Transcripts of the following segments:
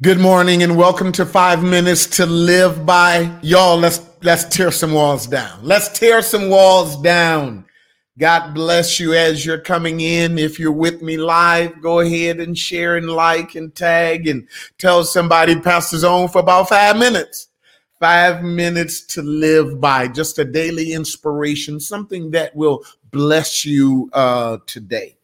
Good morning and welcome to 5 minutes to live by. Y'all, let's let's tear some walls down. Let's tear some walls down. God bless you as you're coming in. If you're with me live, go ahead and share and like and tag and tell somebody Pastor's on for about 5 minutes. 5 minutes to live by. Just a daily inspiration, something that will bless you uh today.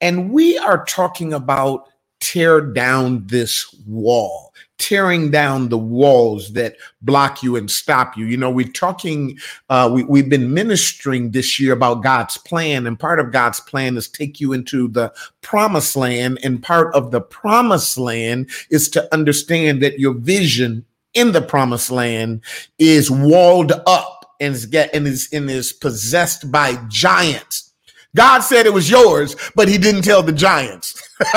And we are talking about tear down this wall, tearing down the walls that block you and stop you. You know, we're talking, uh, we, we've been ministering this year about God's plan, and part of God's plan is take you into the promised land. And part of the promised land is to understand that your vision in the promised land is walled up and is get and is and is possessed by giants God said it was yours, but he didn't tell the giants.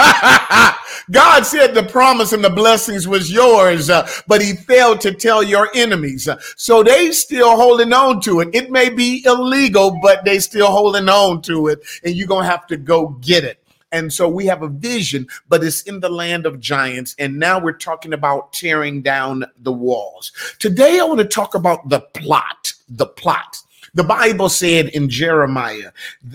God said the promise and the blessings was yours, uh, but he failed to tell your enemies. Uh, so they still holding on to it. It may be illegal, but they still holding on to it. And you're going to have to go get it. And so we have a vision, but it's in the land of giants. And now we're talking about tearing down the walls. Today, I want to talk about the plot, the plot. The Bible said in Jeremiah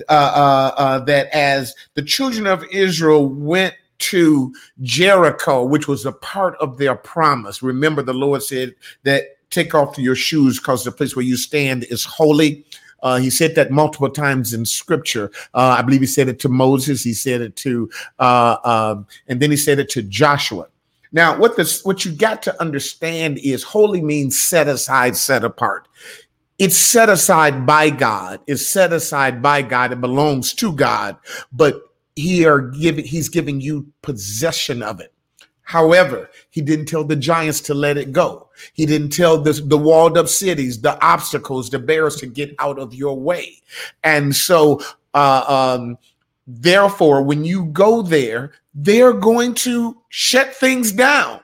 uh, uh, uh, that as the children of Israel went to Jericho, which was a part of their promise, remember the Lord said that take off your shoes because the place where you stand is holy. Uh, he said that multiple times in scripture. Uh, I believe he said it to Moses. He said it to, uh, um, and then he said it to Joshua. Now, what this, what you got to understand is holy means set aside, set apart it's set aside by God. It's set aside by God. It belongs to God, but he are giving, he's giving you possession of it. However, he didn't tell the giants to let it go. He didn't tell the, the walled up cities, the obstacles, the barriers to get out of your way. And so, uh, um, therefore, when you go there, they're going to shut things down.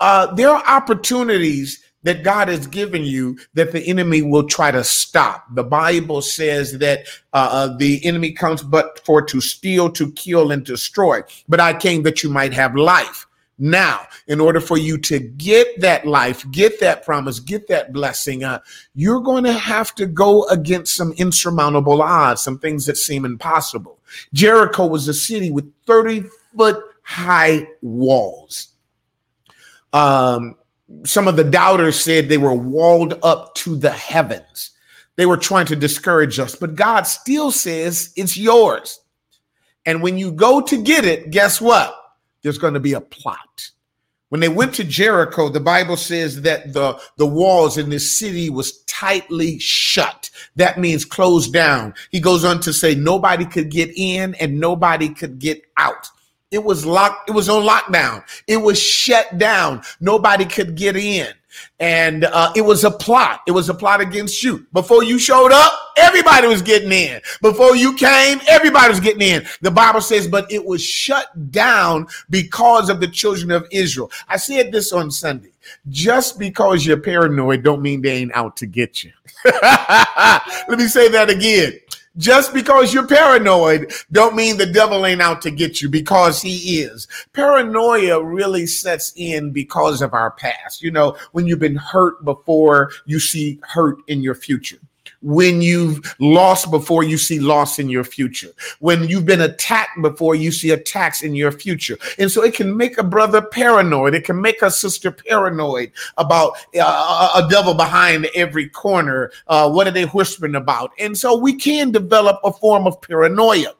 Uh, there are opportunities that God has given you that the enemy will try to stop. The Bible says that uh, uh, the enemy comes but for to steal, to kill, and destroy. But I came that you might have life. Now, in order for you to get that life, get that promise, get that blessing, uh, you're going to have to go against some insurmountable odds, some things that seem impossible. Jericho was a city with 30 foot high walls. Um, some of the doubters said they were walled up to the heavens. They were trying to discourage us, but God still says it's yours. And when you go to get it, guess what? There's going to be a plot. When they went to Jericho, the Bible says that the, the walls in this city was tightly shut. That means closed down. He goes on to say nobody could get in and nobody could get out. It was locked. It was on lockdown. It was shut down. Nobody could get in. And uh, it was a plot. It was a plot against you. Before you showed up, everybody was getting in. Before you came, everybody was getting in. The Bible says, but it was shut down because of the children of Israel. I said this on Sunday. Just because you're paranoid don't mean they ain't out to get you. Let me say that again just because you're paranoid don't mean the devil ain't out to get you because he is. Paranoia really sets in because of our past. You know, when you've been hurt before, you see hurt in your future when you've lost before you see loss in your future when you've been attacked before you see attacks in your future. And so it can make a brother paranoid. It can make a sister paranoid about uh, a devil behind every corner. Uh, what are they whispering about? And so we can develop a form of paranoia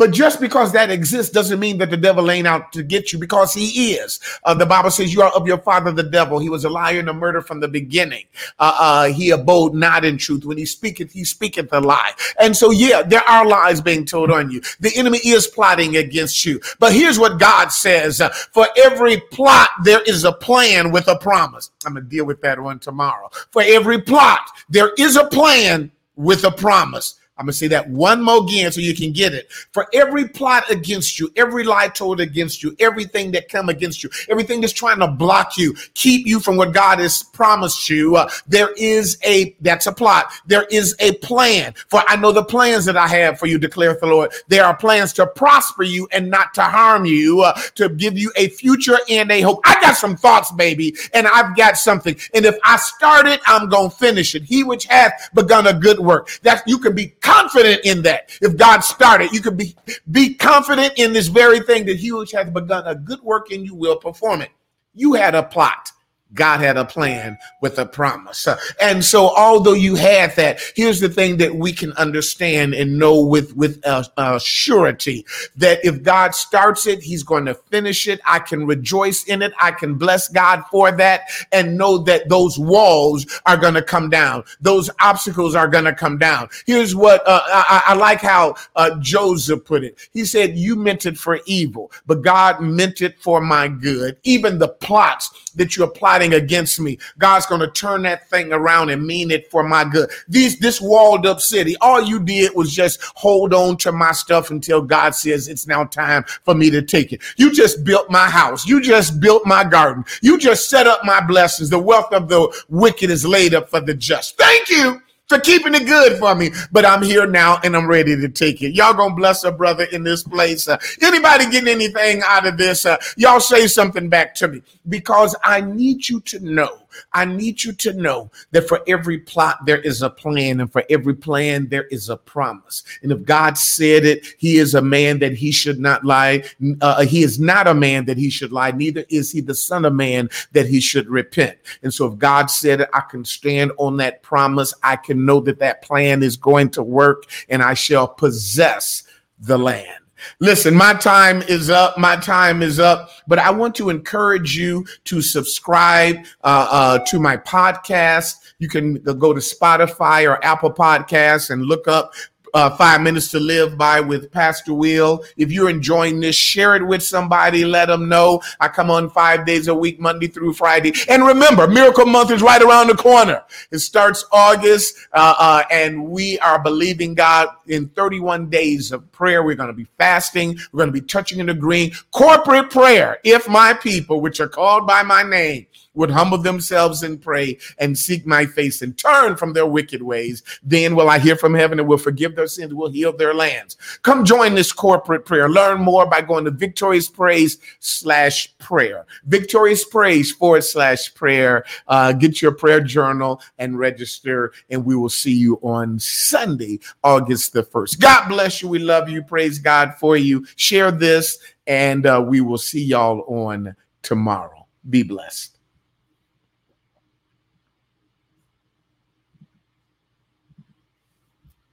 but just because that exists doesn't mean that the devil ain't out to get you because he is. Uh, the Bible says you are of your father, the devil. He was a liar and a murderer from the beginning. Uh, uh, he abode not in truth. When he speaketh, he speaketh a lie. And so, yeah, there are lies being told on you. The enemy is plotting against you. But here's what God says uh, For every plot, there is a plan with a promise. I'm going to deal with that one tomorrow. For every plot, there is a plan with a promise. I'm going to say that one more again so you can get it. For every plot against you, every lie told against you, everything that come against you, everything that's trying to block you, keep you from what God has promised you, uh, there is a, that's a plot. There is a plan. For I know the plans that I have for you, declare the Lord. There are plans to prosper you and not to harm you, uh, to give you a future and a hope. I got some thoughts, baby, and I've got something. And if I start it, I'm going to finish it. He which hath begun a good work. That you can be confident in that. If God started, you could be, be confident in this very thing that he which hath begun a good work and you will perform it. You had a plot. God had a plan with a promise. And so, although you had that, here's the thing that we can understand and know with, with a, a surety that if God starts it, he's going to finish it. I can rejoice in it. I can bless God for that and know that those walls are going to come down. Those obstacles are going to come down. Here's what uh, I, I, like how uh, Joseph put it. He said, You meant it for evil, but God meant it for my good. Even the plots that you apply plotting against me. God's going to turn that thing around and mean it for my good. These, this walled up city, all you did was just hold on to my stuff until God says it's now time for me to take it. You just built my house. You just built my garden. You just set up my blessings. The wealth of the wicked is laid up for the just. Thank you for keeping it good for me. But I'm here now and I'm ready to take it. Y'all gonna bless a brother in this place. Uh, anybody getting anything out of this? Uh, y'all say something back to me because I need you to know I need you to know that for every plot, there is a plan, and for every plan, there is a promise. And if God said it, He is a man that He should not lie. Uh, he is not a man that He should lie, neither is He the Son of Man that He should repent. And so, if God said it, I can stand on that promise. I can know that that plan is going to work, and I shall possess the land. Listen, my time is up. My time is up. But I want to encourage you to subscribe uh, uh, to my podcast. You can go to Spotify or Apple Podcasts and look up uh, Five Minutes to Live by with Pastor Will. If you're enjoying this, share it with somebody. Let them know. I come on five days a week, Monday through Friday. And remember, Miracle Month is right around the corner. It starts August, uh, uh, and we are believing God in 31 days of prayer. We're going to be fasting. We're going to be touching and agreeing. Corporate prayer. If my people, which are called by my name, would humble themselves and pray and seek my face and turn from their wicked ways, then will I hear from heaven and will forgive their sins, will heal their lands. Come join this corporate prayer. Learn more by going to Victorious Praise slash prayer. Victorious Praise forward slash prayer. Uh, get your prayer journal and register, and we will see you on Sunday, August the 1st. God bless you. We love you. Praise God for you. Share this, and uh, we will see y'all on tomorrow. Be blessed.